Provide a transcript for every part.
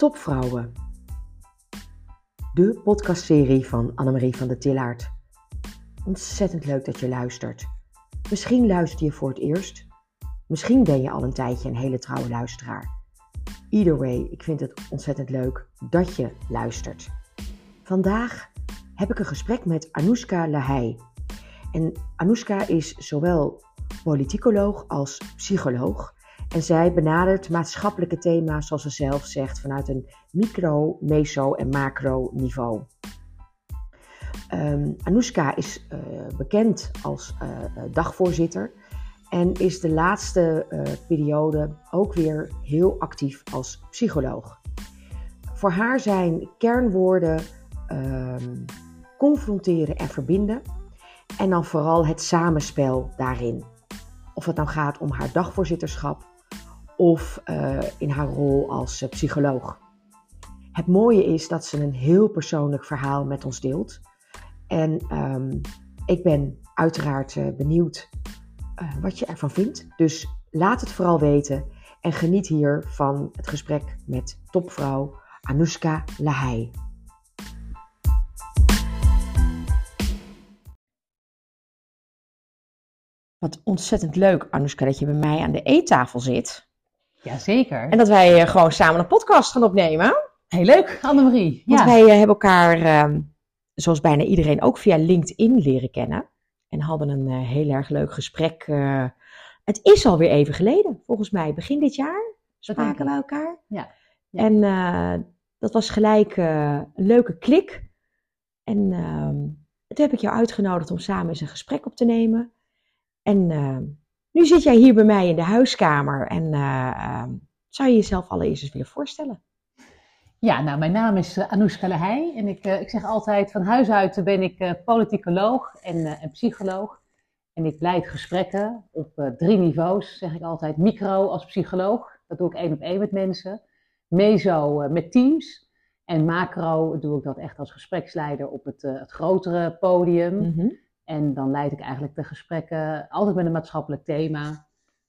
Topvrouwen. De podcastserie van Annemarie van der Tillaert. Ontzettend leuk dat je luistert. Misschien luister je voor het eerst. Misschien ben je al een tijdje een hele trouwe luisteraar. Either way, ik vind het ontzettend leuk dat je luistert. Vandaag heb ik een gesprek met Anoushka Lahey. En Anoushka is zowel politicoloog als psycholoog. En zij benadert maatschappelijke thema's, zoals ze zelf zegt, vanuit een micro, meso en macro niveau. Um, Anoushka is uh, bekend als uh, dagvoorzitter en is de laatste uh, periode ook weer heel actief als psycholoog. Voor haar zijn kernwoorden um, confronteren en verbinden en dan vooral het samenspel daarin. Of het nou gaat om haar dagvoorzitterschap of uh, in haar rol als uh, psycholoog. Het mooie is dat ze een heel persoonlijk verhaal met ons deelt. En um, ik ben uiteraard uh, benieuwd wat je ervan vindt. Dus laat het vooral weten en geniet hier van het gesprek met topvrouw Anoushka Lahey. Wat ontzettend leuk, Anoushka, dat je bij mij aan de eettafel zit. Jazeker. En dat wij gewoon samen een podcast gaan opnemen. Heel leuk, Annemarie. Want ja. wij hebben elkaar, um, zoals bijna iedereen, ook via LinkedIn leren kennen. En hadden een uh, heel erg leuk gesprek. Het is alweer even geleden, volgens mij. Begin dit jaar spraken we elkaar. Ja. ja. En uh, dat was gelijk een leuke klik. En ehm, toen heb ik jou uitgenodigd om samen eens een gesprek op te nemen. En uh, nu zit jij hier bij mij in de huiskamer en uh, uh, zou je jezelf allereerst eens willen voorstellen? Ja, nou, mijn naam is Anoushka Lahey en ik, ik zeg altijd van huis uit ben ik politicoloog en, en, psycholoog. En ik leid gesprekken op drie niveaus, zeg ik altijd. Micro als psycholoog, dat doe ik één op één met mensen. Meso met teams. En macro doe ik dat echt als gespreksleider op het, het grotere podium. Mm-hmm. En dan leid ik eigenlijk de gesprekken altijd met een maatschappelijk thema.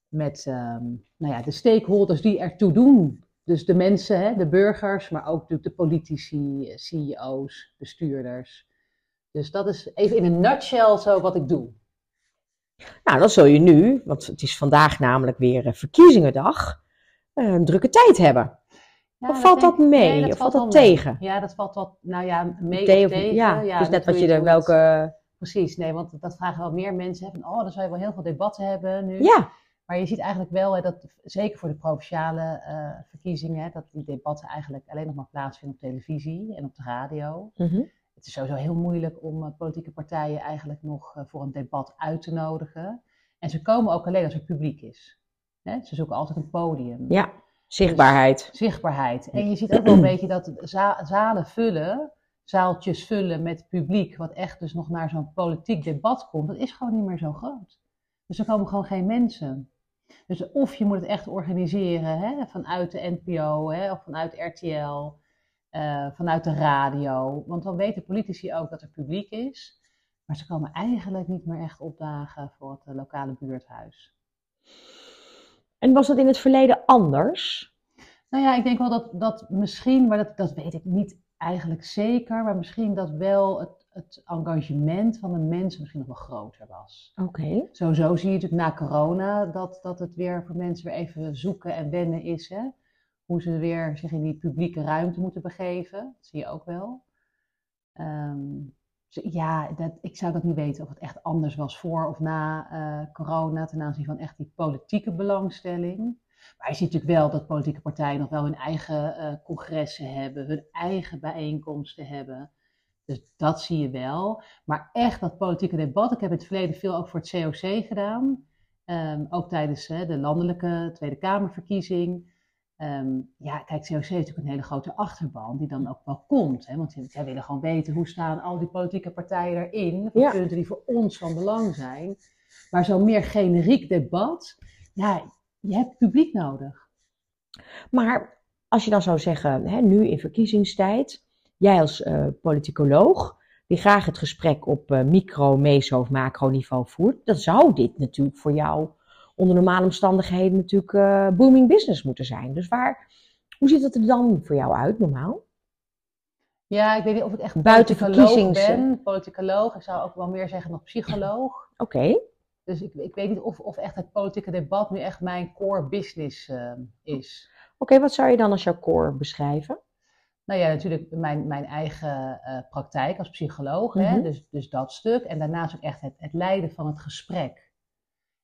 Met um, nou ja, de stakeholders die ertoe doen. Dus de mensen, hè, de burgers, maar ook de, de politici, CEO's, bestuurders. Dus dat is even in een nutshell zo wat ik doe. Nou, dan zul je nu, want het is vandaag namelijk weer verkiezingendag, een drukke tijd hebben. Ja, of valt dat, dat mee? Nee, dat of valt dat mee. tegen? Ja, dat valt wat, nou ja, mee of tegen. Ja, ja dus net wat je er, welke... Precies, nee, want dat vragen wel meer mensen. Van, oh, dan zou je wel heel veel debatten hebben nu. Ja. Maar je ziet eigenlijk wel, hè, dat zeker voor de provinciale uh, verkiezingen, hè, dat die debatten eigenlijk alleen nog maar plaatsvinden op televisie en op de radio. Mm -hmm. Het is sowieso heel moeilijk om uh, politieke partijen eigenlijk nog uh, voor een debat uit te nodigen. En ze komen ook alleen als er publiek is. Hè? Ze zoeken altijd een podium. Ja, zichtbaarheid. Dus, zichtbaarheid. En je ziet ook wel een beetje dat za zalen vullen zaaltjes vullen met publiek, wat echt dus nog naar zo'n politiek debat komt, dat is gewoon niet meer zo groot. Dus er komen gewoon geen mensen. Dus of je moet het echt organiseren hè, vanuit de NPO hè, of vanuit RTL, uh, vanuit de radio. Want dan weten politici ook dat er publiek is. Maar ze komen eigenlijk niet meer echt opdagen voor het uh, lokale buurthuis. En was dat in het verleden anders? Nou ja, ik denk wel dat, dat misschien, maar dat, dat weet ik niet eigenlijk zeker, maar misschien dat wel het, het engagement van de mensen misschien nog wel groter was. Oké. Okay. Sowieso zie je natuurlijk na corona dat, dat het weer voor mensen weer even zoeken en wennen is. Hè? Hoe ze weer zich in die publieke ruimte moeten begeven. Dat zie je ook wel. Um, dus ja, dat, ik zou dat niet weten of het echt anders was voor of na uh, corona ten aanzien van echt die politieke belangstelling. Maar je ziet natuurlijk wel dat politieke partijen nog wel hun eigen uh, congressen hebben, hun eigen bijeenkomsten hebben. Dus dat zie je wel. Maar echt dat politieke debat, ik heb in het verleden veel ook voor het COC gedaan. Um, ook tijdens de landelijke Tweede Kamerverkiezing. Um, ja, kijk, COC is natuurlijk een hele grote achterban die dan ook wel komt. Hè? Want zij willen gewoon weten hoe staan al die politieke partijen erin. Ja. punten die voor ons van belang zijn. Maar zo'n meer generiek debat, ja, je hebt publiek nodig. Maar als je dan zou zeggen, hè, nu in verkiezingstijd, jij als uh, politicoloog, die graag het gesprek op uh, micro, meso of macroniveau voert, dan zou dit natuurlijk voor jou onder normale omstandigheden natuurlijk uh, booming business moeten zijn. Dus waar, Hoe ziet het er dan voor jou uit, normaal? Ja, ik weet niet of ik echt Buiten politicoloog verkiezings- ben. Politicoloog, ik zou ook wel meer zeggen nog psycholoog. Oké. Dus ik, ik weet niet of, of echt het politieke debat nu echt mijn core business eh, is. Oké, wat zou je dan als jouw core beschrijven? Nou ja, natuurlijk mijn, mijn eigen eh, praktijk als psycholoog, hè? Mhm. Dus, dus dat stuk. En daarnaast ook echt het, het leiden van het gesprek.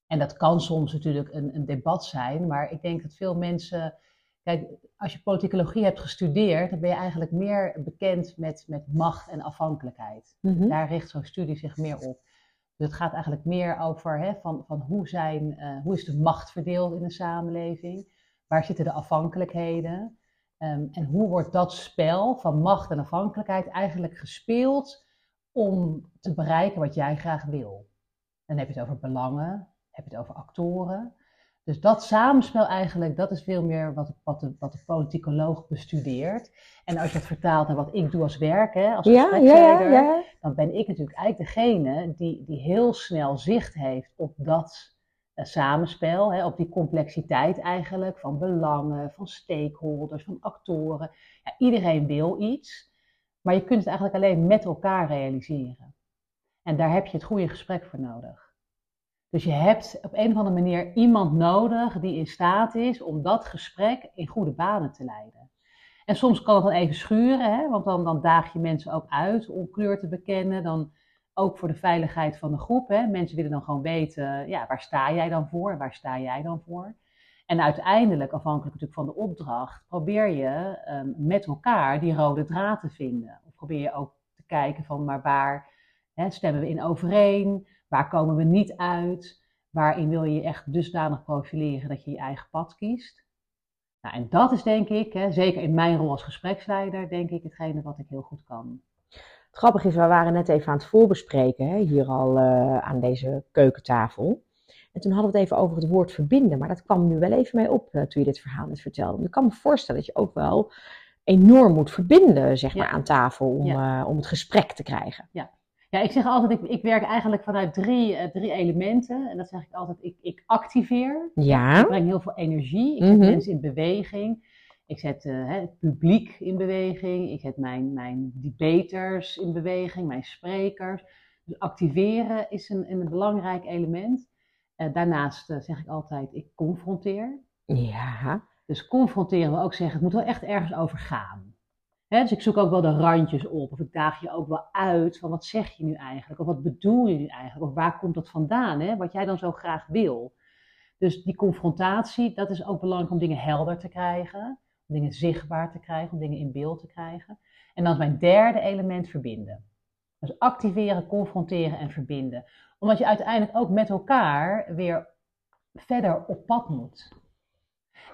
En dat kan soms natuurlijk een, een debat zijn, maar ik denk dat veel mensen. Kijk, als je politicologie hebt gestudeerd, dan ben je eigenlijk meer bekend met, met macht en afhankelijkheid. Mhm. Daar richt zo'n studie zich meer op. Dus het gaat eigenlijk meer over hè, van, van hoe, zijn, eh, hoe is de macht verdeeld in de samenleving? Waar zitten de afhankelijkheden? Ehm, en hoe wordt dat spel van macht en afhankelijkheid eigenlijk gespeeld om te bereiken wat jij graag wil? Dan heb je het over belangen, heb je het over actoren. Dus dat samenspel eigenlijk, dat is veel meer wat, wat, de, wat de politicoloog bestudeert. En als je het vertaalt naar wat ik doe als werk, hè, als Ja, dan ben ik natuurlijk eigenlijk degene die, die heel snel zicht heeft op dat eh, samenspel, hè, op die complexiteit eigenlijk van belangen, van stakeholders, van actoren. Ja, iedereen wil iets, maar je kunt het eigenlijk alleen met elkaar realiseren. En daar heb je het goede gesprek voor nodig. Dus je hebt op een of andere manier iemand nodig die in staat is om dat gesprek in goede banen te leiden. En soms kan het dan even schuren, hè? want dan, dan daag je mensen ook uit om kleur te bekennen. Dan ook voor de veiligheid van de groep. Hè? Mensen willen dan gewoon weten, ja, waar sta jij dan voor waar sta jij dan voor? En uiteindelijk, afhankelijk natuurlijk van de opdracht, probeer je um, met elkaar die rode draad te vinden. Of probeer je ook te kijken van, maar waar hè, stemmen we in overeen? Waar komen we niet uit? Waarin wil je je echt dusdanig profileren dat je je eigen pad kiest? Nou, en dat is denk ik, hè, zeker in mijn rol als gespreksleider, denk ik hetgene wat ik heel goed kan. Het grappige is, we waren net even aan het voorbespreken, hè, hier al uh, aan deze keukentafel. En toen hadden we het even over het woord verbinden, maar dat kwam nu wel even mee op uh, toen je dit verhaal net vertelde. Ik kan me voorstellen dat je ook wel enorm moet verbinden, zeg maar, Ja. aan tafel om, Ja. uh, om het gesprek te krijgen. Ja, ik zeg altijd, ik, ik werk eigenlijk vanuit drie, eh, drie elementen. En dat zeg ik altijd, ik, ik activeer. Ik Ja, breng heel veel energie. Ik zet Mhm. mensen in beweging. Ik zet eh, het publiek in beweging. Ik zet mijn, mijn debaters in beweging, mijn sprekers. Dus activeren is een, een belangrijk element. Eh, daarnaast zeg ik altijd, ik confronteer. ja, Dus confronteren wil ook zeggen, het moet wel echt ergens over gaan. Dus ik zoek ook wel de randjes op. Of ik daag je ook wel uit van wat zeg je nu eigenlijk? Of wat bedoel je nu eigenlijk? Of waar komt dat vandaan? Hè? Wat jij dan zo graag wil. Dus die confrontatie, dat is ook belangrijk om dingen helder te krijgen. Om dingen zichtbaar te krijgen, om dingen in beeld te krijgen. En dan is mijn derde element verbinden. Dus activeren, confronteren en verbinden. Omdat je uiteindelijk ook met elkaar weer verder op pad moet.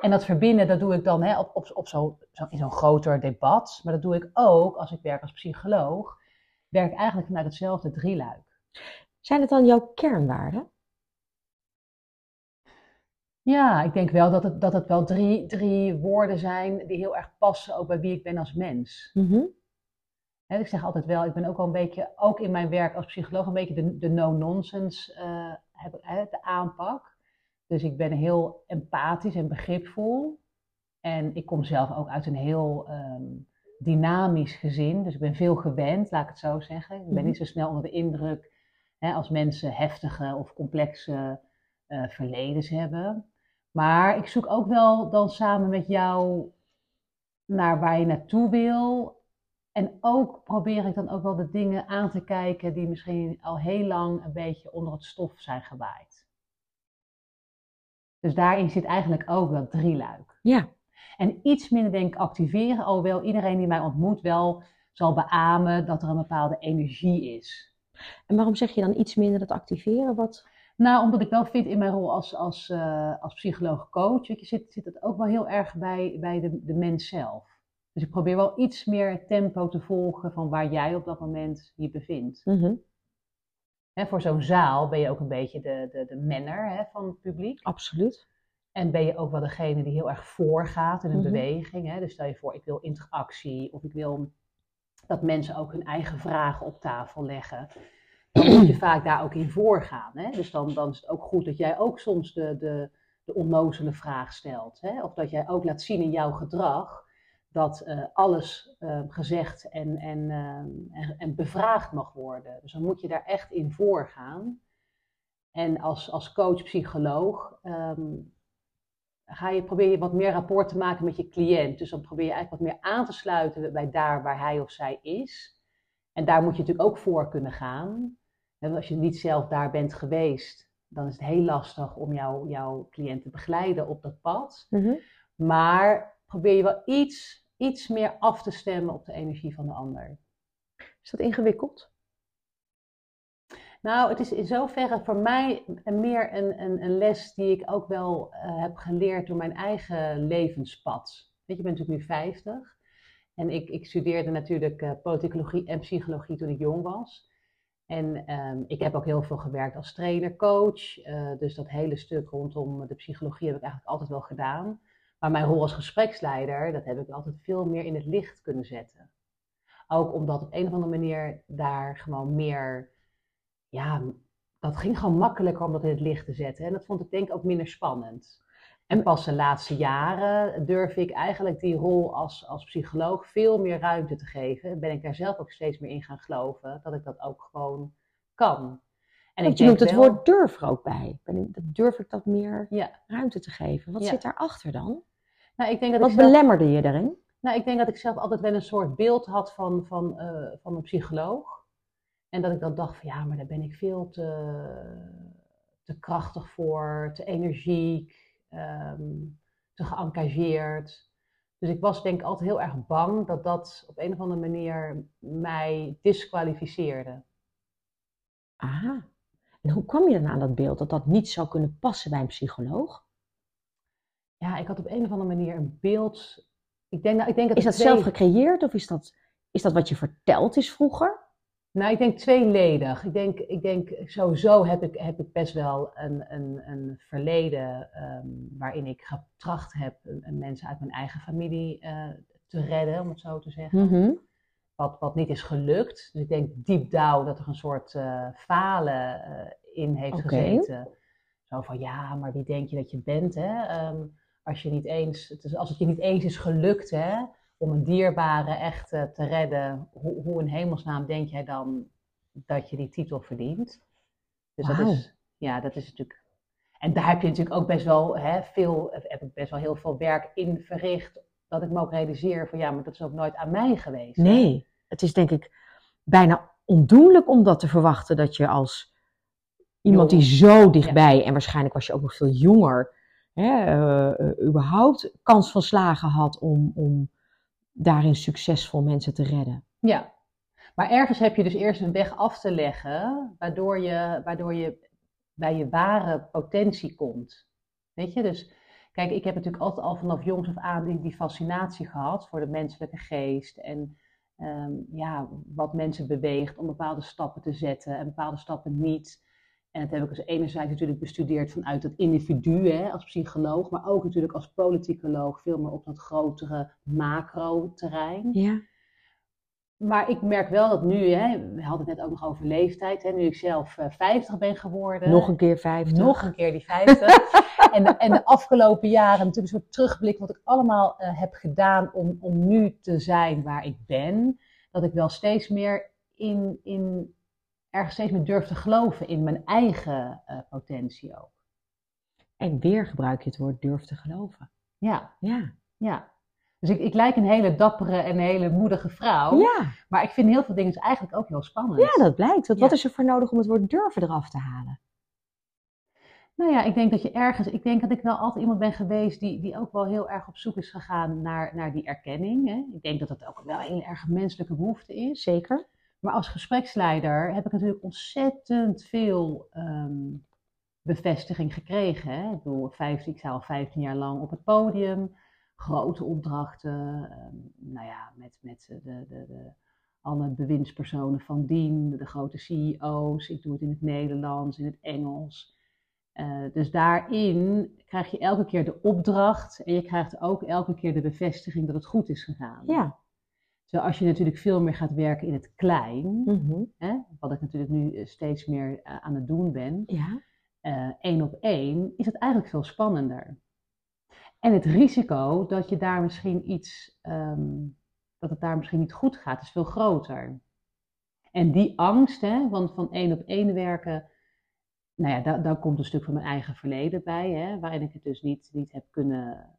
En dat verbinden, dat doe ik dan hè, op, op, op zo, zo, in zo'n groter debat. Maar dat doe ik ook als ik werk als psycholoog. Werk ik eigenlijk vanuit hetzelfde drieluik. zijn het dan jouw kernwaarden? Ja, ik denk wel dat het, dat het wel drie, drie woorden zijn die heel erg passen ook bij wie ik ben als mens. Mhm. Ik zeg altijd wel, ik ben ook wel een beetje, ook in mijn werk als psycholoog, een beetje de, de no-nonsense eh, heb- hè, de aanpak. Dus ik ben heel empathisch en begripvol. En ik kom zelf ook uit een heel ehm, dynamisch gezin. Dus ik ben veel gewend, laat ik het zo zeggen. Ik ben Mhm. niet zo snel onder de indruk hè, als mensen heftige of complexe eh, verledens hebben. Maar ik zoek ook wel dan samen met jou naar waar je naartoe wil. En ook probeer ik dan ook wel de dingen aan te kijken die misschien al heel lang een beetje onder het stof zijn gewaaid. Dus daarin zit eigenlijk ook dat drieluik. Ja, En iets minder denk ik activeren, alhoewel iedereen die mij ontmoet wel zal beamen dat er een bepaalde energie is. en waarom zeg je dan iets minder dat activeren? Wat? Nou, omdat ik wel vind in mijn rol als, als, eh, als psycholoog-coach, je, zit, zit het ook wel heel erg bij, bij de, de mens zelf. Dus ik probeer wel iets meer het tempo te volgen van waar jij op dat moment je bevindt. Mhm, Hè, voor zo'n zaal ben je ook een beetje de, de, de manner hè, van het publiek. Absoluut. En ben je ook wel degene die heel erg voorgaat in een Mhm. beweging. Hè? Dus stel je voor, ik wil interactie of ik wil dat mensen ook hun eigen vragen op tafel leggen. Dan moet je vaak daar ook in voorgaan. Hè? Dus dan, dan is het ook goed dat jij ook soms de, de, de onnozele vraag stelt. Hè? Of dat jij ook laat zien in jouw gedrag dat eh, alles eh, gezegd en, en, eh, en, en bevraagd mag worden. Dus dan moet je daar echt in voorgaan. En als, als coach, psycholoog, ehm, ga je, probeer je wat meer rapport te maken met je cliënt. Dus dan probeer je eigenlijk wat meer aan te sluiten bij daar waar hij of zij is. En daar moet je natuurlijk ook voor kunnen gaan. En als je niet zelf daar bent geweest, dan is het heel lastig om jou, jouw cliënt te begeleiden op dat pad. Mhm. Maar probeer je wel iets, iets meer af te stemmen op de energie van de ander. Is dat ingewikkeld? Nou, het is in zoverre voor mij meer een, een, een les die ik ook wel eh, heb geleerd door mijn eigen levenspad. Weet je, ik ben natuurlijk nu 50 en ik, ik studeerde natuurlijk uh, politicologie en psychologie toen ik jong was. En ehm, ik heb ook heel veel gewerkt als trainer, coach. eh, dus dat hele stuk rondom de psychologie heb ik eigenlijk altijd wel gedaan. Maar mijn rol als gespreksleider, dat heb ik altijd veel meer in het licht kunnen zetten. Ook omdat op een of andere manier daar gewoon meer, ja, dat ging gewoon makkelijker om dat in het licht te zetten. En dat vond ik denk ik ook minder spannend. En pas de laatste jaren durf ik eigenlijk die rol als, als psycholoog veel meer ruimte te geven. En ben ik daar zelf ook steeds meer in gaan geloven dat ik dat ook gewoon kan. En Want je noemt het wel- woord durf er ook bij. Ben ik- Durf ik dat meer Ja, ruimte te geven? Wat Ja. zit daarachter dan? Nou, ik denk dat Wat ik zelf... belemmerde je daarin? Nou, ik denk dat ik zelf altijd wel een soort beeld had van, van, eh, van een psycholoog. En dat ik dan dacht van ja, maar daar ben ik veel te, te krachtig voor, te energiek, ehm, te geëngageerd. Dus ik was denk ik altijd heel erg bang dat dat op een of andere manier mij disqualificeerde. Aha. En hoe kwam je dan aan dat beeld dat dat niet zou kunnen passen bij een psycholoog? Ja, ik had op een of andere manier een beeld. Ik denk, ik denk dat Is dat twee- zelf gecreëerd of is dat, is dat wat je verteld is vroeger? Nou, ik denk tweeledig. Ik denk, ik denk sowieso heb ik, heb ik best wel een, een, een verleden ehm, waarin ik getracht heb mensen uit mijn eigen familie eh, te redden, om het zo te zeggen. Mhm. Wat, wat niet is gelukt. Dus ik denk deep down dat er een soort eh, falen eh, in heeft gezeten. Zo van ja, maar wie denk je dat je bent? Hè? Ehm, als, je niet eens, het is, als het je niet eens is gelukt hè, om een dierbare echt eh, te redden, hoe, hoe in hemelsnaam denk jij dan dat je die titel verdient? Dus dat is, ja, dat is natuurlijk. En daar heb je natuurlijk ook best wel hè, veel, heb ik best wel heel veel werk in verricht. Dat ik me ook realiseer van ja, maar dat is ook nooit aan mij geweest. hè. Nee, het is denk ik bijna ondoenlijk om dat te verwachten dat je als iemand die zo dichtbij, en waarschijnlijk was je ook nog veel jonger, hè, eh, überhaupt kans van slagen had om, om daarin succesvol mensen te redden. Ja, maar ergens heb je dus eerst een weg af te leggen, waardoor je, waardoor je bij je ware potentie komt. Weet je, dus kijk, ik heb natuurlijk altijd al vanaf jongs af aan die, die fascinatie gehad voor de menselijke geest en ehm, ja, wat mensen beweegt om bepaalde stappen te zetten en bepaalde stappen niet. En dat heb ik dus enerzijds natuurlijk bestudeerd vanuit het individu hè, als psycholoog, maar ook natuurlijk als politicoloog veel meer op dat grotere macro-terrein. Ja. Maar ik merk wel dat nu, hè, we hadden het net ook nog over leeftijd, hè, nu ik zelf eh, 50 ben geworden. Nog een keer 50. Nog een keer die 50. en, de, en de afgelopen jaren natuurlijk een soort terugblik wat ik allemaal eh, heb gedaan om, om nu te zijn waar ik ben. Dat ik wel steeds meer in, in ergens steeds meer durf te geloven in mijn eigen eh, potentie ook. En weer gebruik je het woord durf te geloven. Ja, Ja. ja. Dus ik, ik lijk een hele dappere en hele moedige vrouw. Ja, Maar ik vind heel veel dingen eigenlijk ook heel spannend. ja, dat blijkt. Want wat is er voor nodig om het woord durven eraf te halen? Nou ja, ik denk dat je ergens, ik denk dat ik wel altijd iemand ben geweest die, die ook wel heel erg op zoek is gegaan naar, naar die erkenning. Hè. Ik denk dat dat ook wel een heel erg menselijke behoefte is. Zeker. Maar als gespreksleider heb ik natuurlijk ontzettend veel ehm, bevestiging gekregen. Hè. Ik bedoel, 15, ik sta al 15 jaar lang op het podium, grote opdrachten, ehm, nou ja, met, met de, de, de, alle bewindspersonen van dien, de grote CEO's. Ik doe het in het Nederlands, in het Engels. Eh, dus daarin krijg je elke keer de opdracht en je krijgt ook elke keer de bevestiging dat het goed is gegaan. Ja. Terwijl als je natuurlijk veel meer gaat werken in het klein, Mhm. hè, wat ik natuurlijk nu eh, steeds meer eh, aan het doen ben, Ja. eh, één op één, is het eigenlijk veel spannender. En het risico dat je daar misschien iets, ehm, dat het daar misschien niet goed gaat, is veel groter. En die angst, hè, want van één op één werken, nou ja, daar, daar komt een stuk van mijn eigen verleden bij, hè, waarin ik het dus niet, niet heb kunnen,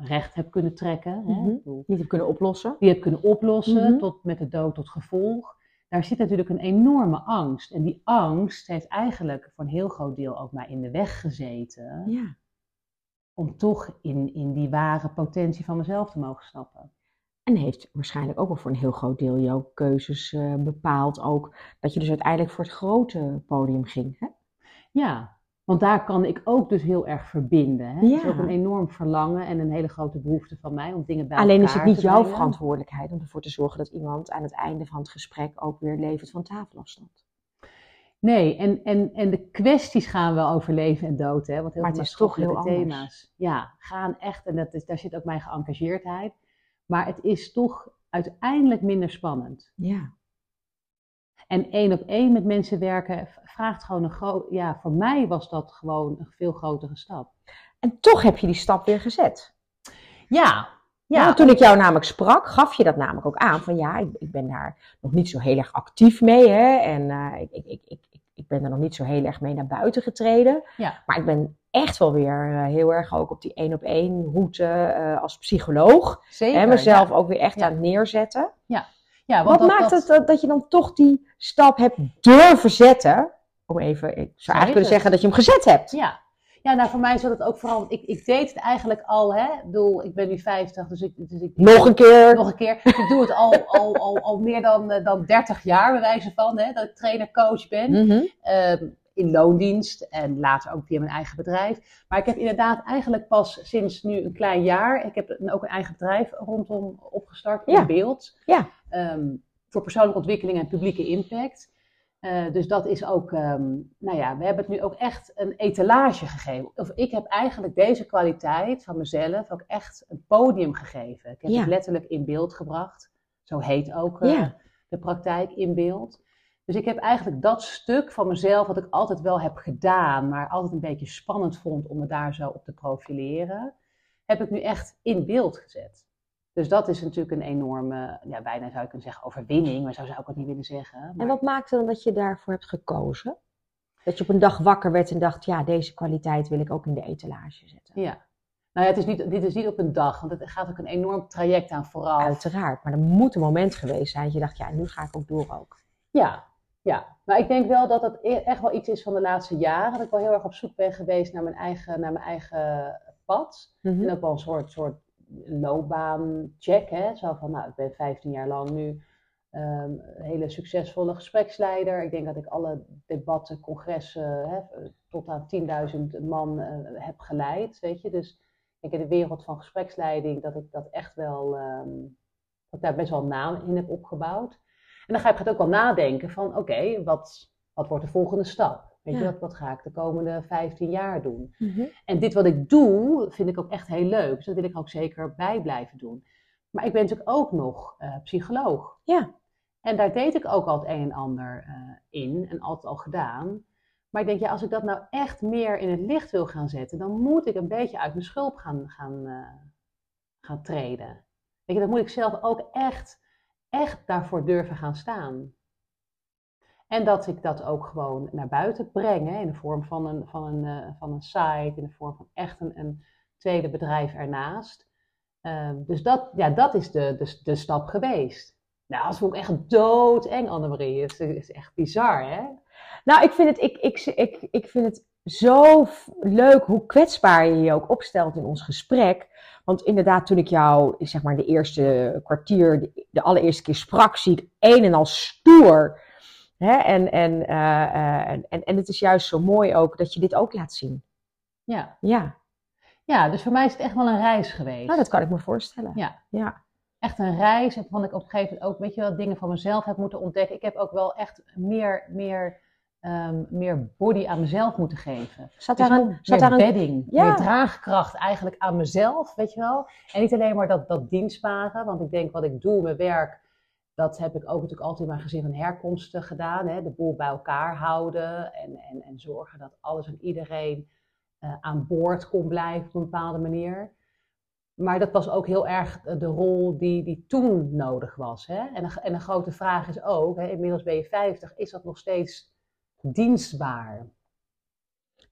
recht heb kunnen trekken. Hè, Mhm. Ik bedoel, Niet heb kunnen oplossen. die heb kunnen oplossen Mhm. tot, met de dood tot gevolg. Daar zit natuurlijk een enorme angst. En die angst heeft eigenlijk voor een heel groot deel ook mij in de weg gezeten. Ja. Om toch in, in die ware potentie van mezelf te mogen stappen. En heeft waarschijnlijk ook wel voor een heel groot deel jouw keuzes eh, bepaald. Ook dat je dus uiteindelijk voor het grote podium ging. Hè? Ja, want daar kan ik ook dus heel erg verbinden. Hè? Het is Ja. ook een enorm verlangen en een hele grote behoefte van mij om dingen bij Alleen is het elkaar niet te jouw verantwoordelijkheid om ervoor te zorgen dat iemand aan het einde van het gesprek ook weer levend van tafel afstand. Nee, en, en, en de kwesties gaan wel over leven en dood, hè? Want heel Maar veel het is toch heel anders. thema's. Ja, gaan echt, en dat is, daar zit ook mijn geëngageerdheid. Maar het is toch uiteindelijk minder spannend. Ja. En één op één met mensen werken vraagt gewoon een groot. Ja, voor mij was dat gewoon een veel grotere stap. En toch heb je die stap weer gezet. Ja, Ja, want toen ik jou namelijk sprak, gaf je dat namelijk ook aan. Van ja, ik, ik ben daar nog niet zo heel erg actief mee. Hè, en eh, ik, ik, ik, ik, ben er nog niet zo heel erg mee naar buiten getreden. Ja. Maar ik ben echt wel weer eh, heel erg ook op die één op één route eh, als psycholoog. zeker. En mezelf ja. ook weer echt Ja. aan het neerzetten. Ja, want Wat dat- maakt dat- het dat, je dan toch die stap hebt durven zetten? Om even, ik zou eigenlijk kunnen zeggen dat je hem gezet hebt. Ja. ja, nou voor mij is dat ook vooral. Ik, ik deed het eigenlijk al, hè? Ik bedoel, ik ben nu 50, dus ik. Dus ik Nog een keer. Nog een keer. Ik doe het al, al, al, al meer dan, eh, dan 30 jaar, bij wijze van, hè, dat ik trainer-coach ben. Mhm. Ehm, in loondienst en later ook via mijn eigen bedrijf. Maar ik heb inderdaad eigenlijk pas sinds nu een klein jaar, ik heb ook een eigen bedrijf rondom opgestart, in Ja. beeld. Ja. Ehm, voor persoonlijke ontwikkeling en publieke impact. Eh, dus dat is ook, ehm, nou ja, we hebben het nu ook echt een etalage gegeven. Of ik heb eigenlijk deze kwaliteit van mezelf ook echt een podium gegeven. Ik heb Ja. het letterlijk in beeld gebracht. Zo heet ook eh, Ja. de praktijk in beeld. Dus ik heb eigenlijk dat stuk van mezelf, wat ik altijd wel heb gedaan, maar altijd een beetje spannend vond om me daar zo op te profileren, heb ik nu echt in beeld gezet. Dus dat is natuurlijk een enorme, ja, bijna zou ik kunnen zeggen overwinning, maar zo zou ik het niet willen zeggen. En Maar- wat maakte dan dat je daarvoor hebt gekozen? Dat je op een dag wakker werd en dacht, ja, deze kwaliteit wil ik ook in de etalage zetten. Ja. Nou ja, het is niet, dit is niet op een dag, want het gaat ook een enorm traject aan vooraf. Uiteraard, maar er moet een moment geweest zijn dat je dacht, ja, nu ga ik ook door ook. Ja, ja. Maar ik denk wel dat het e- echt wel iets is van de laatste jaren. Dat ik wel heel erg op zoek ben geweest naar mijn eigen, naar mijn eigen pad. Mhm. En ook wel een soort, soort loopbaancheck. Hè? Zo van, nou, ik ben 15 jaar lang nu ehm, een hele succesvolle gespreksleider. Ik denk dat ik alle debatten, congressen hè, tot aan 10.000 man eh, heb geleid. Weet je? Dus ik in de wereld van gespreksleiding, dat ik dat echt wel, ehm, dat ik daar best wel naam in heb opgebouwd. En dan ga ik het ook wel nadenken van, oké, wat, wat wordt de volgende stap? Weet je, Ja. wat, wat ga ik de komende 15 jaar doen? Mhm. En dit wat ik doe, vind ik ook echt heel leuk. Dus dat wil ik ook zeker bij blijven doen. Maar ik ben natuurlijk ook nog eh, psycholoog. Ja. En daar deed ik ook al het een en ander eh, in en altijd al gedaan. Maar ik denk, ja, als ik dat nou echt meer in het licht wil gaan zetten, dan moet ik een beetje uit mijn schulp gaan, gaan, eh, gaan treden. Weet je, dan moet ik zelf ook echt, echt daarvoor durven gaan staan. En dat ik dat ook gewoon naar buiten breng, in de vorm van een, van, een, eh, van een site, in de vorm van echt een, een tweede bedrijf ernaast. Ehm, dus dat, ja, dat is de, de, de stap geweest. Nou, dat vond ik echt doodeng, Annemarie. Het is, is echt bizar, hè? Nou, ik vind het, ik, ik, ik, ik vind het zo leuk hoe kwetsbaar je je ook opstelt in ons gesprek. Want inderdaad, toen ik jou, zeg maar, de eerste kwartier, de, de allereerste keer sprak, zie ik een en al stoer. Hè? En, en, eh, en, en, en het is juist zo mooi ook dat je dit ook laat zien. Ja. Ja, ja, dus voor mij is het echt wel een reis geweest. nou, dat kan ik me voorstellen. Ja. ja. Echt een reis, en van ik op een gegeven moment ook, weet je wel, dingen van mezelf heb moeten ontdekken. Ik heb ook wel echt meer, meer, ehm, meer body aan mezelf moeten geven. Zat Dus daar een, zat daar een, bedding, Ja. meer draagkracht eigenlijk aan mezelf, weet je wel. En niet alleen maar dat, dat dienstbare, want ik denk wat ik doe, mijn werk, dat heb ik ook natuurlijk altijd in mijn gezin van herkomst eh, gedaan. Hè? De boel bij elkaar houden en, en, en zorgen dat alles en iedereen eh, aan boord kon blijven op een bepaalde manier. maar dat was ook heel erg de rol die, die toen nodig was. Hè? En, een, en een grote vraag is ook, hè, inmiddels ben je 50, is dat nog steeds dienstbaar?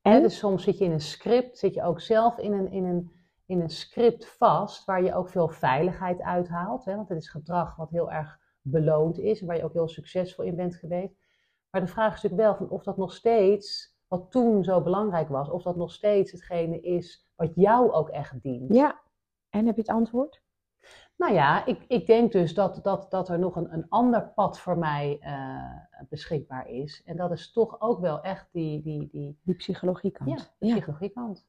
En? Dus soms zit je in een script, zit je ook zelf in een, in een, in een script vast, waar je ook veel veiligheid uithaalt. Hè? Want het is gedrag wat heel erg beloond is, en waar je ook heel succesvol in bent geweest. Maar de vraag is natuurlijk wel van of dat nog steeds, wat toen zo belangrijk was, of dat nog steeds hetgene is wat jou ook echt dient. Ja, en heb je het antwoord? Nou ja, ik, ik denk dus dat, dat, dat er nog een, een ander pad voor mij uh, beschikbaar is. En dat is toch ook wel echt die... Die, die, die psychologiekant. Ja, de ja. psychologiekant.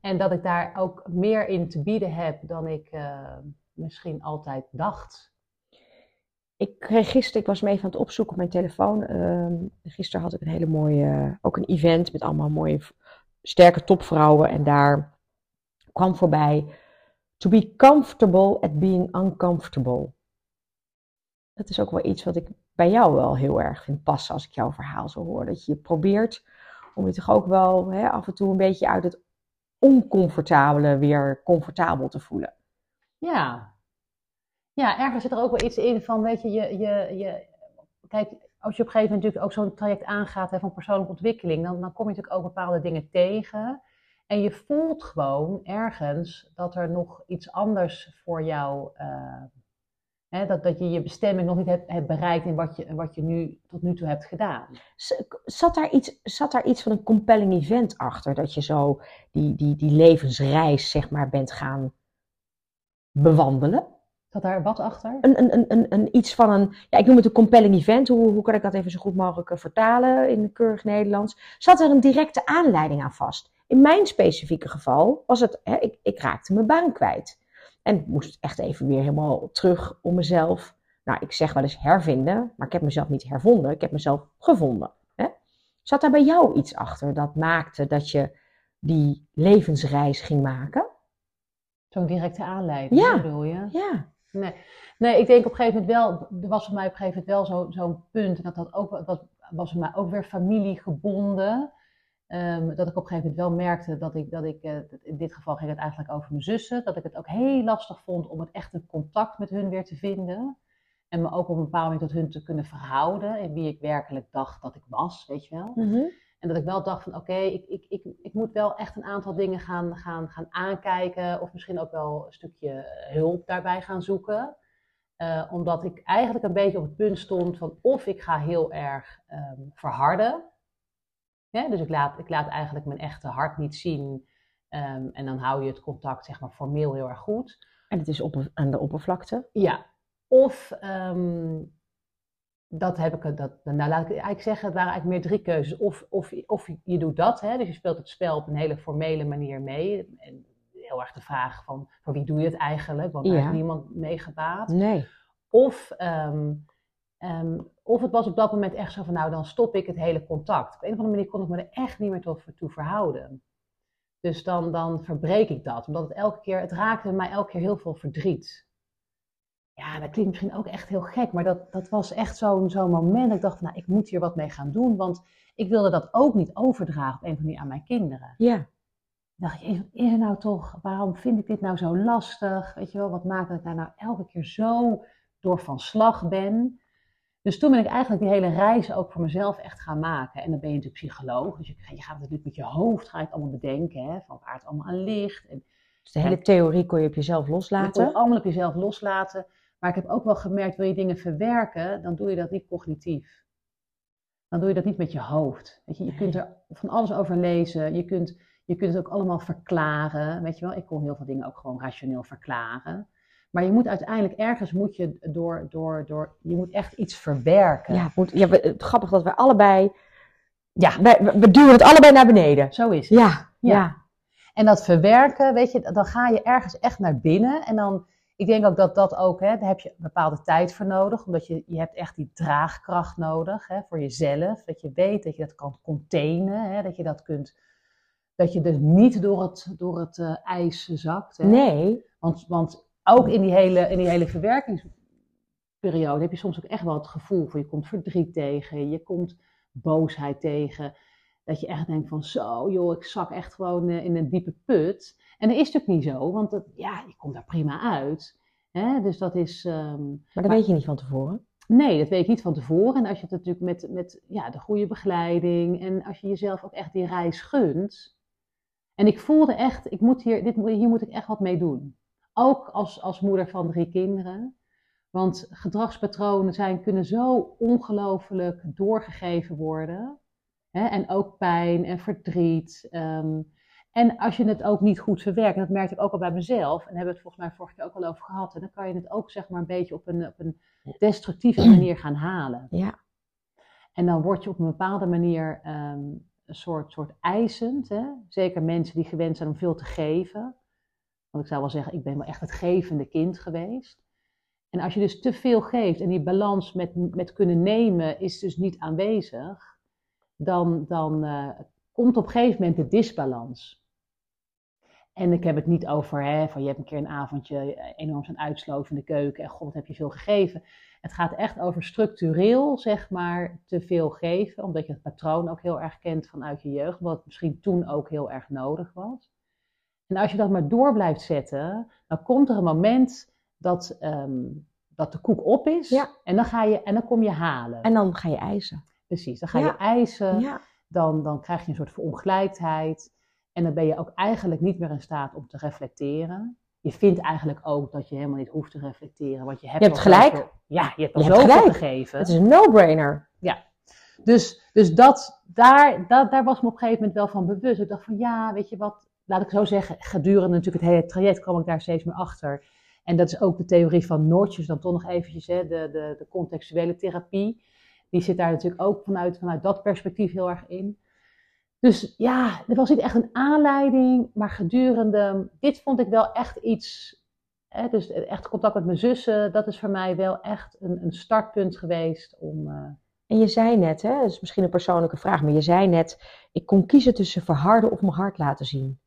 En dat ik daar ook meer in te bieden heb dan ik uh, misschien altijd dacht. Ik kreeg gisteren, ik was mee van het opzoeken op mijn telefoon. Uh, gisteren had ik een hele mooie, ook een event met allemaal mooie, sterke topvrouwen. En daar kwam voorbij To be comfortable at being uncomfortable. Dat is ook wel iets wat ik bij jou wel heel erg vind passen als ik jouw verhaal zo hoor. Dat je probeert om je toch ook wel hè, af en toe een beetje uit het oncomfortabele weer comfortabel te voelen. Ja. Ja, ergens zit er ook wel iets in van, weet je, je, je, kijk, als je op een gegeven moment natuurlijk ook zo'n traject aangaat hè, van persoonlijke ontwikkeling, dan, dan kom je natuurlijk ook bepaalde dingen tegen. En je voelt gewoon ergens dat er nog iets anders voor jou, uh, hè, dat, dat je je bestemming nog niet hebt, hebt, bereikt in wat je, wat je nu tot nu toe hebt gedaan. Zat daar iets, zat daar iets van een compelling event achter, dat je zo die, die, die levensreis zeg maar bent gaan bewandelen? Zat daar wat achter? Een, een, een, een, een, iets van een, ja, ik noem het een compelling event. Hoe, hoe kan ik dat even zo goed mogelijk eh, vertalen in keurig Nederlands? Zat er een directe aanleiding aan vast? In mijn specifieke geval was het, hè, ik, ik raakte mijn baan kwijt. En moest echt even weer helemaal terug om mezelf, nou ik zeg wel eens hervinden, maar ik heb mezelf niet hervonden, ik heb mezelf gevonden. Hè? Zat daar bij jou iets achter dat maakte dat je die levensreis ging maken? Zo'n directe aanleiding, ja. bedoel je? Ja. Nee. nee, ik denk op een gegeven moment wel, er was voor mij op een gegeven moment wel zo'n punt, en dat, dat, ook, dat was voor mij ook weer familiegebonden. Um, dat ik op een gegeven moment wel merkte dat ik, dat ik uh, in dit geval ging het eigenlijk over mijn zussen, dat ik het ook heel lastig vond om het echt een contact met hun weer te vinden. En me ook op een bepaald moment tot hun te kunnen verhouden en wie ik werkelijk dacht dat ik was, weet je wel. Mm -hmm. En dat ik wel dacht van oké, okay, ik, ik, ik, ik moet wel echt een aantal dingen gaan, gaan, gaan aankijken of misschien ook wel een stukje hulp daarbij gaan zoeken. Uh, omdat ik eigenlijk een beetje op het punt stond van of ik ga heel erg um, verharden ja, dus ik laat, ik laat eigenlijk mijn echte hart niet zien. Um, en dan hou je het contact zeg maar formeel heel erg goed. En het is op, aan de oppervlakte? Ja. Of, um, dat heb ik, dat, nou laat ik eigenlijk zeggen, het waren eigenlijk meer drie keuzes. Of, of, of je doet dat, hè, dus je speelt het spel op een hele formele manier mee. En heel erg de vraag van, voor wie doe je het eigenlijk? Want er is niemand meegebaat. Nee. Of um, Um, of het was op dat moment echt zo van, nou dan stop ik het hele contact. Op een of andere manier kon ik me er echt niet meer toe, toe verhouden. Dus dan, dan verbreek ik dat, omdat het elke keer, het raakte mij elke keer heel veel verdriet. Ja, dat klinkt misschien ook echt heel gek, maar dat, dat was echt zo'n zo'n moment dat ik dacht van, nou ik moet hier wat mee gaan doen, want ik wilde dat ook niet overdragen op een of andere manier aan mijn kinderen. Ja. Dan dacht je, is er nou toch, waarom vind ik dit nou zo lastig? Weet je wel, wat maakt dat ik daar nou elke keer zo door van slag ben? Dus toen ben ik eigenlijk die hele reis ook voor mezelf echt gaan maken. En dan ben je natuurlijk psycholoog, dus je, je gaat het natuurlijk met je hoofd, ga je het allemaal bedenken, hè, van waar het allemaal aan ligt. En, dus de hele theorie kon je op jezelf loslaten? Je kon allemaal op jezelf loslaten. Maar ik heb ook wel gemerkt, wil je dingen verwerken, dan doe je dat niet cognitief. Dan doe je dat niet met je hoofd. Weet je, je kunt er van alles over lezen. Je kunt, je kunt het ook allemaal verklaren. Weet je wel, ik kon heel veel dingen ook gewoon rationeel verklaren. Maar je moet uiteindelijk ergens moet je door, door, door, je moet echt iets verwerken. Ja, moet, ja het, grappig dat we allebei, ja, wij, we duwen het allebei naar beneden. Zo is het. Ja, ja, En dat verwerken, weet je, dan ga je ergens echt naar binnen. En dan, ik denk ook dat dat ook, hè, daar heb je een bepaalde tijd voor nodig. Omdat je, je hebt echt die draagkracht nodig hè, voor jezelf. Dat je weet dat je dat kan containen. Hè, dat je dat kunt, dat je dus niet door het, door het uh, ijs zakt. Hè. Nee. Want, want ook in die hele, in die hele verwerkingsperiode heb je soms ook echt wel het gevoel van je komt verdriet tegen, je komt boosheid tegen. Dat je echt denkt van zo, joh, ik zak echt gewoon eh, in een diepe put. En dat is natuurlijk niet zo, want dat, ja, je komt daar prima uit. Hè? Dus dat is... ehm, Maar dat Maar- weet je niet van tevoren. Nee, dat weet ik niet van tevoren. En als je het natuurlijk met, met ja, de goede begeleiding en als je jezelf ook echt die reis gunt. En ik voelde echt, ik moet hier, dit, hier moet ik echt wat mee doen. Ook als, als moeder van drie kinderen. Want gedragspatronen zijn, kunnen zo ongelooflijk doorgegeven worden. Hè? En ook pijn en verdriet. ehm, en als je het ook niet goed verwerkt, en dat merkte ik ook al bij mezelf, en daar hebben we het volgens mij vorige keer ook al over gehad, en dan kan je het ook zeg maar een beetje op een, op een destructieve manier gaan halen. Ja. En dan word je op een bepaalde manier ehm, een soort, soort eisend. Hè? Zeker mensen die gewend zijn om veel te geven. Want ik zou wel zeggen, ik ben wel echt het gevende kind geweest. En als je dus te veel geeft en die balans met, met kunnen nemen is dus niet aanwezig, dan, dan eh, komt op een gegeven moment de disbalans. En ik heb het niet over, hè, van je hebt een keer een avondje eh, enorm zijn uitsloven in de keuken en god, wat heb je veel gegeven. Het gaat echt over structureel, zeg maar, te veel geven, omdat je het patroon ook heel erg kent vanuit je jeugd, wat misschien toen ook heel erg nodig was. En als je dat maar door blijft zetten, dan komt er een moment dat, ehm, dat de koek op is Ja. en, dan ga je, en dan kom je halen. En dan ga je eisen. Precies, dan ga Ja. je eisen, Ja. dan, dan krijg je een soort verongelijkheid en dan ben je ook eigenlijk niet meer in staat om te reflecteren. Je vindt eigenlijk ook dat je helemaal niet hoeft te reflecteren, want je hebt, Je hebt gelijk. zoveel- ja, je hebt al zoveel. Het is een no-brainer. Dus, dus dat, daar, dat, daar was me op een gegeven moment wel van bewust. Ik dacht van ja, weet je wat, laat ik zo zeggen, gedurende natuurlijk het hele traject kwam ik daar steeds meer achter. En dat is ook de theorie van Noortjes, dan toch nog eventjes, hè, de, de, de contextuele therapie. Die zit daar natuurlijk ook vanuit, vanuit dat perspectief heel erg in. Dus ja, er was niet echt een aanleiding, maar gedurende, dit vond ik wel echt iets, hè, dus echt contact met mijn zussen, dat is voor mij wel echt een, een startpunt geweest om... eh, En je zei net, hè, dat is misschien een persoonlijke vraag, maar je zei net, ik kon kiezen tussen verharden of mijn hart laten zien.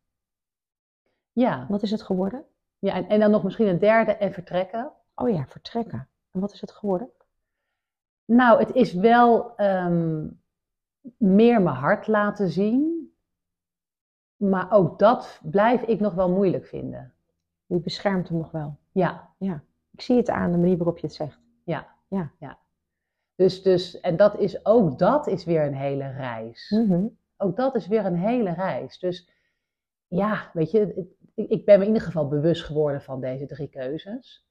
Ja, Wat is het geworden? Ja, en, en dan nog misschien een derde en vertrekken. Oh ja, vertrekken. En wat is het geworden? Nou, het is wel ehm, meer mijn hart laten zien. Maar ook dat blijf ik nog wel moeilijk vinden. Je beschermt hem nog wel. Ja, Ik zie het aan de manier waarop je het zegt. dus, dus en dat is, ook dat is weer een hele reis. Mhm. Ook dat is weer een hele reis. Dus ja, weet je, ik ben me in ieder geval bewust geworden van deze drie keuzes.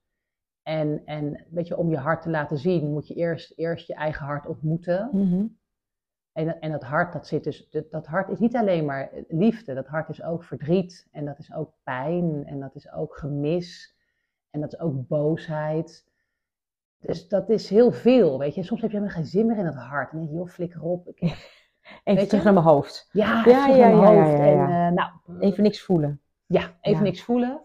En, en weet je, om je hart te laten zien, moet je eerst, eerst je eigen hart ontmoeten. Mhm. En, dat- en dat hart, dat zit dus, dat, dat hart is niet alleen maar liefde, dat hart is ook verdriet en dat is ook pijn en dat is ook gemis en dat is ook boosheid. Dus dat is heel veel, weet je. Soms heb je helemaal geen zin meer in het hart. En dan denk je, joh, flikker op. Ik, Even terug naar mijn hoofd. ja, Ja, ja, ja, ja. En, eh, nou, Even niks voelen. Ja, even Ja. niks voelen.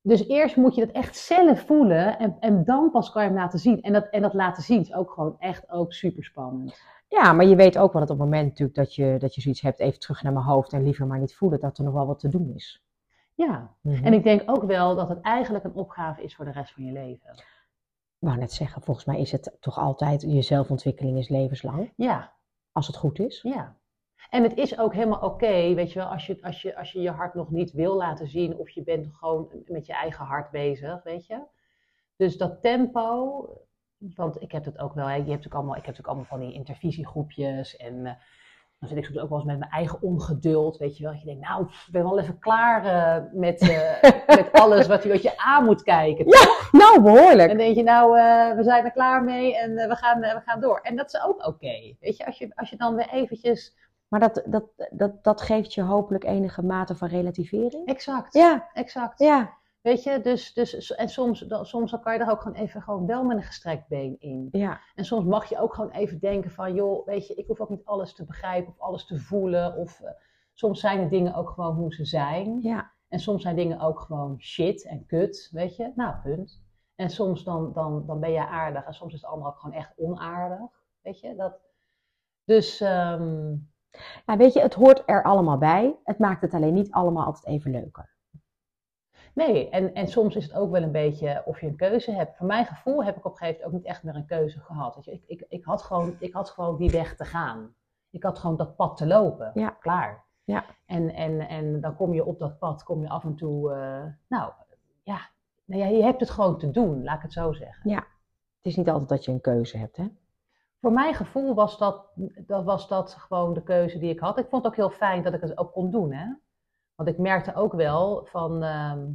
Dus eerst moet je dat echt zelf voelen en, en dan pas kan je hem laten zien. En dat, en dat laten zien is ook gewoon echt ook super spannend. Ja, maar je weet ook wel dat op het moment natuurlijk dat je, dat je zoiets hebt, even terug naar mijn hoofd en liever maar niet voelen, dat er nog wel wat te doen is. Ja, Mhm. en ik denk ook wel dat het eigenlijk een opgave is voor de rest van je leven. Ik wou net zeggen, volgens mij is het toch altijd, je zelfontwikkeling is levenslang, Ja, als het goed is. ja. En het is ook helemaal oké, weet je wel, als je, als, je, als je je hart nog niet wil laten zien of je bent gewoon met je eigen hart bezig, weet je. Dus dat tempo, want ik heb het ook wel, hè, je hebt ook allemaal, ik heb natuurlijk allemaal van die intervisiegroepjes en eh, dan zit ik soms ook wel eens met mijn eigen ongeduld, weet je wel. Dat je denkt, nou, ik ben wel even klaar eh, met, eh, met alles wat, je- wat je aan moet kijken. Nou, En behoorlijk. dan denk je, nou, we zijn er klaar mee en we, gaan, we gaan door. En dat is ook oké. Weet je als, je, als je dan weer eventjes... Maar dat, dat, dat, dat geeft je hopelijk enige mate van relativering. Exact. Ja, Exact. ja. Weet je, dus, dus en soms, dan, soms dan kan je er ook gewoon even gewoon wel met een gestrekt been in. Ja, En soms mag je ook gewoon even denken van, joh, weet je, ik hoef ook niet alles te begrijpen of alles te voelen. Of eh, soms zijn de dingen ook gewoon hoe ze zijn. ja. En soms zijn dingen ook gewoon shit en kut, weet je. Nou, punt. En soms dan, dan, dan ben je aardig en soms is het ander ook gewoon echt onaardig, weet je. Dat, dus, ehm, Ja, weet je, het hoort er allemaal bij. Het maakt het alleen niet allemaal altijd even leuker. nee, en, en soms is het ook wel een beetje of je een keuze hebt. Voor mijn gevoel heb ik op een gegeven moment ook niet echt meer een keuze gehad. Weet je. Ik, ik, ik, had gewoon, ik had gewoon die weg te gaan. Ik had gewoon dat pad te lopen. Ja. Klaar. Ja. En, en, en dan kom je op dat pad, kom je af en toe, eh, nou ja, nou ja, je hebt het gewoon te doen, laat ik het zo zeggen. Het is niet altijd dat je een keuze hebt, hè? Voor mijn gevoel was dat, dat, was dat gewoon de keuze die ik had. Ik vond het ook heel fijn dat ik het ook kon doen, hè. Want ik merkte ook wel van, ehm,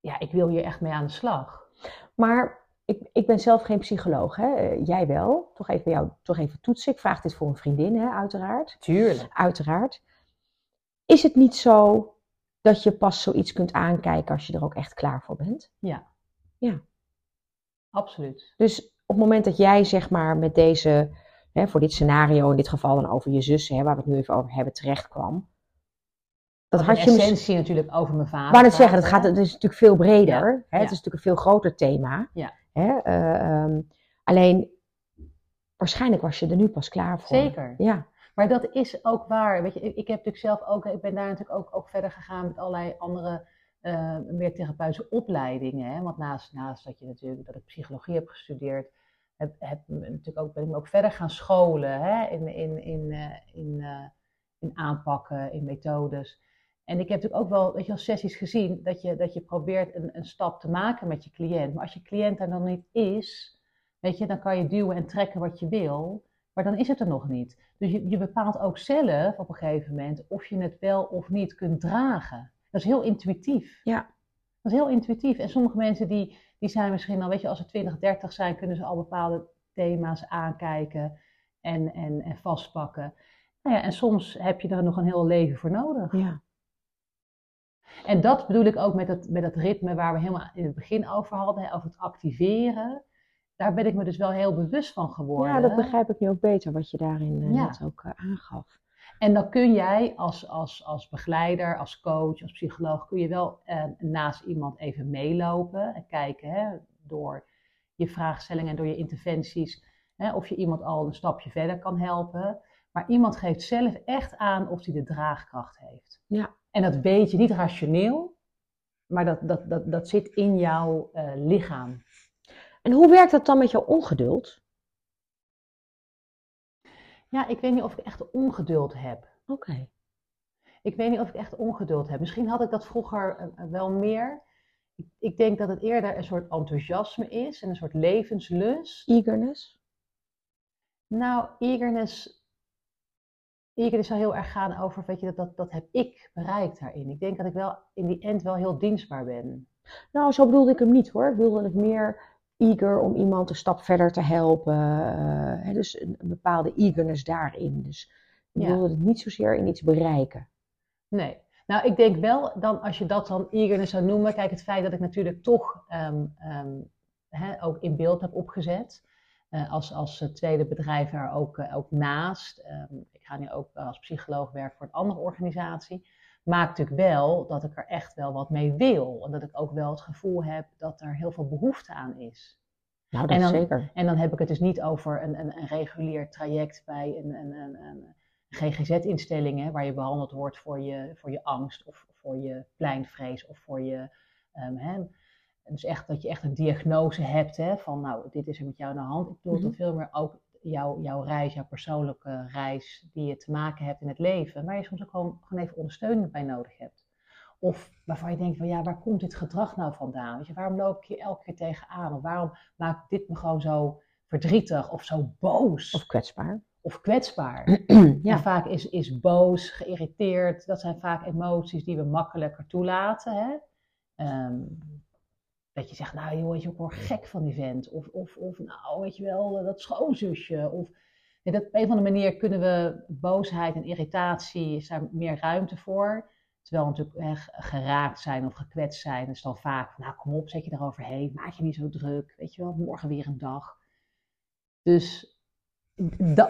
ja, ik wil hier echt mee aan de slag. Maar ik, ik ben zelf geen psycholoog, hè? Jij wel. Toch even bij jou, toch even toetsen. Ik vraag dit voor een vriendin, hè, uiteraard. Tuurlijk. Uiteraard. Is het niet zo dat je pas zoiets kunt aankijken als je er ook echt klaar voor bent? Ja. Ja. Absoluut. Dus op het moment dat jij zeg maar met deze, hè, voor dit scenario in dit geval dan over je zus, hè, waar we het nu even over hebben, terecht kwam. Dat Dat had je misschien. essentie natuurlijk over mijn vader. Wou net zeggen, het, gaat, het is natuurlijk veel breder. Ja, Hè? Het ja. is natuurlijk een veel groter thema. Ja. Hè? eh, ehm, alleen, waarschijnlijk was je er nu pas klaar voor. Zeker. Ja, Maar dat is ook waar. Weet je, ik, ik heb natuurlijk zelf ook, ik ben daar natuurlijk ook, ook verder gegaan met allerlei andere eh, meer therapeutische opleidingen. Hè? Want naast, naast dat je natuurlijk dat ik psychologie heb gestudeerd, heb, heb natuurlijk ook, ben ik me ook verder gaan scholen hè? In, in, in, eh, in, eh, in aanpakken, in methodes. En ik heb natuurlijk ook wel, weet je, wel, sessies gezien dat je, dat je probeert een, een stap te maken met je cliënt. Maar als je cliënt er dan niet is, weet je, dan kan je duwen en trekken wat je wil. Maar dan is het er nog niet. Dus je, je bepaalt ook zelf op een gegeven moment of je het wel of niet kunt dragen. Dat is heel intuïtief. Ja. Dat is heel intuïtief. En sommige mensen die, die zijn misschien al, weet je, als ze 20, 30 zijn, kunnen ze al bepaalde thema's aankijken en, en, en vastpakken. Nou ja, en soms heb je er nog een heel leven voor nodig. ja. En dat bedoel ik ook met dat, met dat ritme waar we helemaal in het begin over hadden, over het activeren. Daar ben ik me dus wel heel bewust van geworden. ja, dat begrijp ik nu ook beter, wat je daarin eh, Ja. net ook eh, aangaf. En dan kun jij als, als, als begeleider, als coach, als psycholoog, kun je wel eh, naast iemand even meelopen en kijken hè, door je vraagstellingen en door je interventies hè, of je iemand al een stapje verder kan helpen. Maar iemand geeft zelf echt aan of hij de draagkracht heeft. Ja. En dat weet je niet rationeel, maar dat, dat, dat, dat zit in jouw eh, lichaam. En hoe werkt dat dan met jouw ongeduld? Ja, ik weet niet of ik echt ongeduld heb. Oké. Ik weet niet of ik echt ongeduld heb. Misschien had ik dat vroeger eh, eh, wel meer. Ik, ik denk dat het eerder een soort enthousiasme is en een soort levenslust. Eagerness? Nou, eagerness, eagerness zou heel erg gaan over, weet je, dat, dat, dat heb ik bereikt daarin. Ik denk dat ik wel in die end wel heel dienstbaar ben. Nou, zo bedoelde ik hem niet hoor. Ik bedoelde het meer eager om iemand een stap verder te helpen. eh, hè, dus een, een bepaalde eagerness daarin. Dus Ja. bedoelde het niet zozeer in iets bereiken. Nee. Nou, ik denk wel, dan, als je dat dan eagerness zou noemen, kijk, het feit dat ik natuurlijk toch ehm, ehm, hè, ook in beeld heb opgezet, eh, als, als eh, tweede bedrijf er ook, ook naast. Ehm, ik ga nu ook als psycholoog werken voor een andere organisatie. Maakt natuurlijk wel dat ik er echt wel wat mee wil. En dat ik ook wel het gevoel heb dat er heel veel behoefte aan is. Nou, dat En is dan- zeker. En dan heb ik het dus niet over een, een, een regulier traject bij een, een, een, een GGZ-instelling, waar je behandeld wordt voor je, voor je angst of voor je pleinvrees of voor je. ehm, hè, dus echt dat je echt een diagnose hebt hè, van, nou, dit is er met jou aan de hand. Ik bedoel Mhm. dat veel meer ook jouw, jouw reis, jouw persoonlijke reis die je te maken hebt in het leven, waar je soms ook gewoon, gewoon even ondersteuning bij nodig hebt. Of waarvan je denkt van ja, waar komt dit gedrag nou vandaan? Weet je, waarom loop ik hier elke keer tegenaan? Of waarom maakt dit me gewoon zo verdrietig of zo boos Of of, kwetsbaar. kwetsbaar? ja. En vaak is, is boos, geïrriteerd, dat zijn vaak emoties die we makkelijker toelaten. Hè? Ehm, dat je zegt, nou je, ik word gek van die vent. Of, of, of nou, weet je wel, dat schoonzusje. Of, dat, op een of andere manier kunnen we boosheid en irritatie, is daar meer ruimte voor. Terwijl we natuurlijk ge- geraakt zijn of gekwetst zijn, is dan vaak nou kom op, zet je eroverheen, maak je niet zo druk, weet je wel, morgen weer een dag. Dus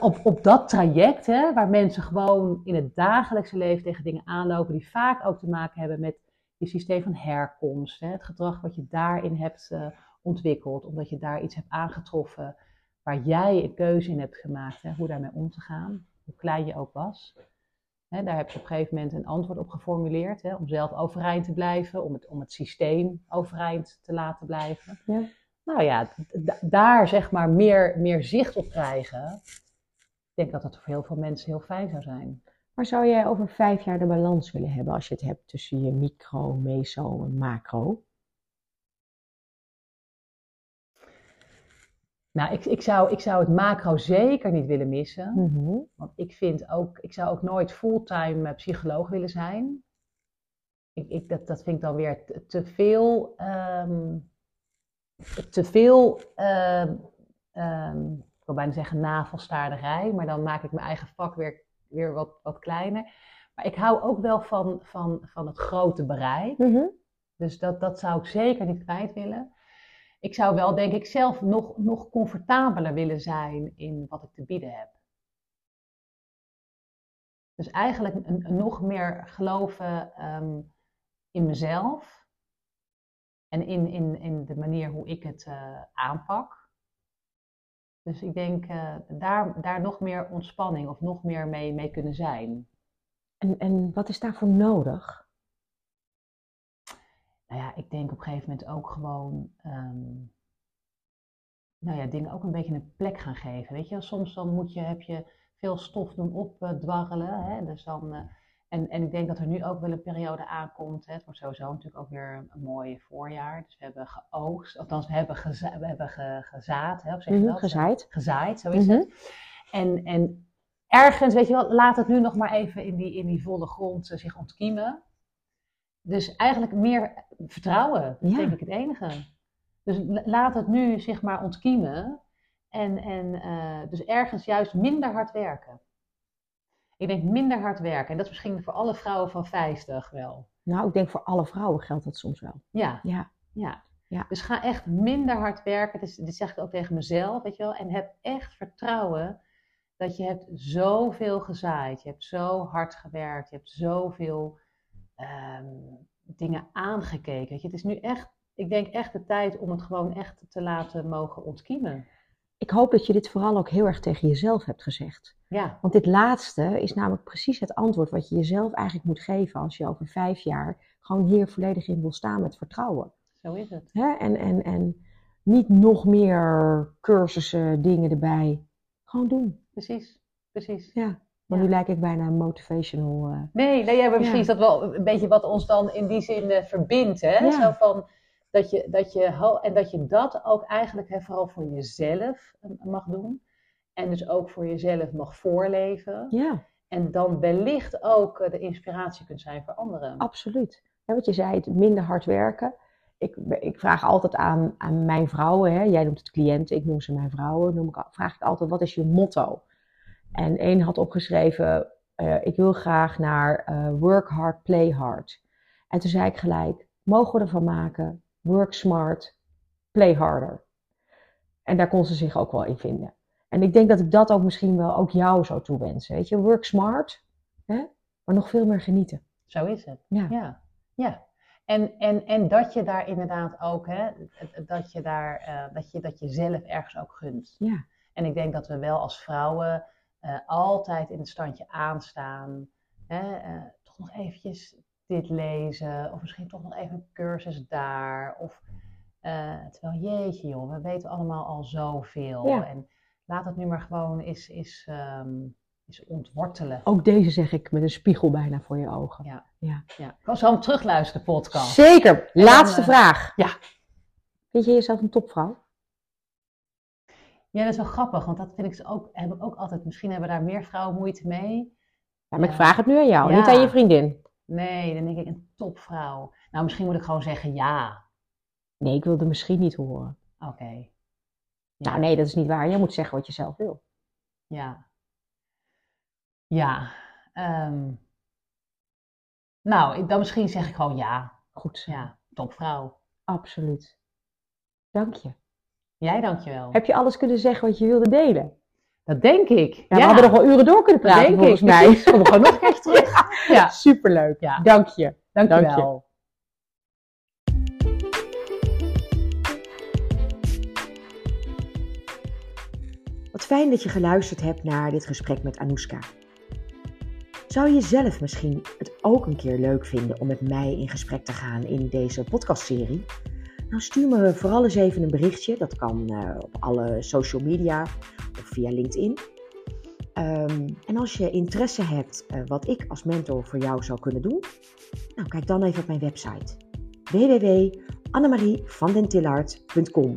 op, op dat traject, hè, waar mensen gewoon in het dagelijkse leven tegen dingen aanlopen, die vaak ook te maken hebben met je systeem van herkomst, hè, het gedrag wat je daarin hebt eh, ontwikkeld, omdat je daar iets hebt aangetroffen waar jij een keuze in hebt gemaakt, hè, hoe daarmee om te gaan, hoe klein je ook was. Hè, daar heb je op een gegeven moment een antwoord op geformuleerd, hè, om zelf overeind te blijven, om het, om het systeem overeind te laten blijven. Ja. Nou ja, daar zeg maar meer, meer zicht op krijgen, denk dat dat voor heel veel mensen heel fijn zou zijn. Maar zou jij over vijf jaar de balans willen hebben als je het hebt tussen je micro, meso en macro? Nou, ik, ik, zou, ik zou het macro zeker niet willen missen. Mhm. Want ik vind ook, ik zou ook nooit fulltime eh, psycholoog willen zijn. Ik, ik, dat, dat vind ik dan weer te, te veel, ehm, te veel, ehm, ehm, ik wil bijna zeggen navelstaarderij, maar dan maak ik mijn eigen vak weer, weer wat, wat kleiner. Maar ik hou ook wel van, van, van het grote bereik. Mhm. Dus dat, dat zou ik zeker niet kwijt willen. Ik zou wel, denk ik, zelf nog, nog comfortabeler willen zijn in wat ik te bieden heb. Dus eigenlijk een, een nog meer geloven ehm, in mezelf en in, in, in de manier hoe ik het eh, aanpak. Dus ik denk eh, daar, daar nog meer ontspanning of nog meer mee, mee kunnen zijn. En, en wat is daarvoor nodig? nou ja, ik denk op een gegeven moment ook gewoon, ehm, nou ja, dingen ook een beetje een plek gaan geven. Weet je, soms dan moet je, heb je veel stof doen opdwarrelen. Hè? Dus dan, eh, en, en ik denk dat er nu ook wel een periode aankomt. Hè? Het wordt sowieso natuurlijk ook weer een mooi voorjaar. Dus we hebben geoogst, althans we hebben, geza we hebben ge gezaad. Hè? Of zeg Mhm, gezaaid. Gezaaid, zo is Mhm. het. En, en ergens, weet je wel, laat het nu nog maar even in die, in die volle grond eh, zich ontkiemen. Dus eigenlijk meer vertrouwen, Ja. denk ik het enige. Dus la- laat het nu zich maar ontkiemen. En, en eh, dus ergens juist minder hard werken. Ik denk minder hard werken. En dat is misschien voor alle vrouwen van 50 wel. Nou, ik denk voor alle vrouwen geldt dat soms wel. Ja, Ja. ja. Ja. Dus ga echt minder hard werken. Dus, dit zeg ik ook tegen mezelf, weet je wel. En heb echt vertrouwen dat je hebt zoveel gezaaid. Je hebt zo hard gewerkt. Je hebt zoveel ehm, dingen aangekeken. Weet je. Het is nu echt, ik denk echt de tijd om het gewoon echt te laten mogen ontkiemen. Ik hoop dat je dit vooral ook heel erg tegen jezelf hebt gezegd. Ja, Want dit laatste is namelijk precies het antwoord wat je jezelf eigenlijk moet geven als je over vijf jaar gewoon hier volledig in wil staan met vertrouwen. zo is het. Hè? En, en, en niet nog meer cursussen, dingen erbij. Gewoon doen. Precies, precies. Ja. Maar Ja. nu lijk ik bijna een motivational. eh, Nee, nee ja, maar misschien Ja. is dat wel een beetje wat ons dan in die zin eh, verbindt. Hè? Ja. Zo van, dat je, dat je, en dat je dat ook eigenlijk hè, vooral voor jezelf mag doen. En dus ook voor jezelf mag voorleven. Ja, En dan wellicht ook eh, de inspiratie kunt zijn voor anderen. absoluut. Ja, wat je zei, het minder hard werken. Ik, ik vraag altijd aan, aan mijn vrouwen, hè? jij noemt het cliënten, ik noem ze mijn vrouwen, noem ik, vraag ik altijd, wat is je motto? En één had opgeschreven, eh, ik wil graag naar eh, work hard, play hard. En toen zei ik gelijk, mogen we ervan maken, work smart, play harder. En daar kon ze zich ook wel in vinden. En ik denk dat ik dat ook misschien wel ook jou zou toewensen. Weet je, work smart, hè? maar nog veel meer genieten. Zo is het. Ja. Ja, ja. En, en, en dat je daar inderdaad ook, hè, dat je daar, eh, dat je dat je zelf ergens ook gunt. Ja. En ik denk dat we wel als vrouwen eh, altijd in het standje aanstaan. Hè, eh, toch nog eventjes dit lezen, of misschien toch nog even een cursus daar. Of, eh, terwijl, jeetje joh, we weten allemaal al zoveel. Ja. En laat het nu maar gewoon eens, eens, ehm, eens ontwortelen. Ook deze zeg ik met een spiegel bijna voor je ogen. Ja. Ja. Ja. Ik kan zo hem terugluisteren, podcast. Zeker. Laatste eh, vraag. ja. Vind je jezelf een topvrouw? Ja, dat is wel grappig, want dat vind ik ook, heb ik ook altijd. Misschien hebben daar meer vrouwen moeite mee. Ja, maar ik vraag het nu aan jou, Ja. niet aan je vriendin. Nee, dan denk ik een topvrouw. Nou, misschien moet ik gewoon zeggen ja. Nee, ik wilde misschien niet horen. Oké. Ja. Nou nee, dat is niet waar. Je moet zeggen wat je zelf wil. Ja. Ja. ehm, nou, dan misschien zeg ik gewoon ja. Goed. Ja, topvrouw. Absoluut. Dank je. Jij dankjewel. Heb je alles kunnen zeggen wat je wilde delen? Dat denk ik. Ja, we hadden nog wel uren door kunnen Dat praten denk volgens ik. mij. Precies. Kom gewoon nog een keertje terug. Ja, Superleuk. Ja. Dank je. dankjewel. Wat fijn dat je geluisterd hebt naar dit gesprek met Anouska. Zou je zelf misschien het ook een keer leuk vinden om met mij in gesprek te gaan in deze podcastserie? Nou, stuur me vooral eens even een berichtje. Dat kan eh, op alle social media of via LinkedIn. Ehm, en als je interesse hebt uh, wat ik als mentor voor jou zou kunnen doen, nou, kijk dan even op mijn website www.annemarievandentillaert.com.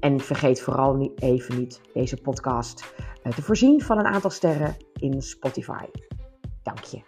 En vergeet vooral niet, even niet deze podcast uh, te voorzien van een aantal sterren in Spotify. Dank je.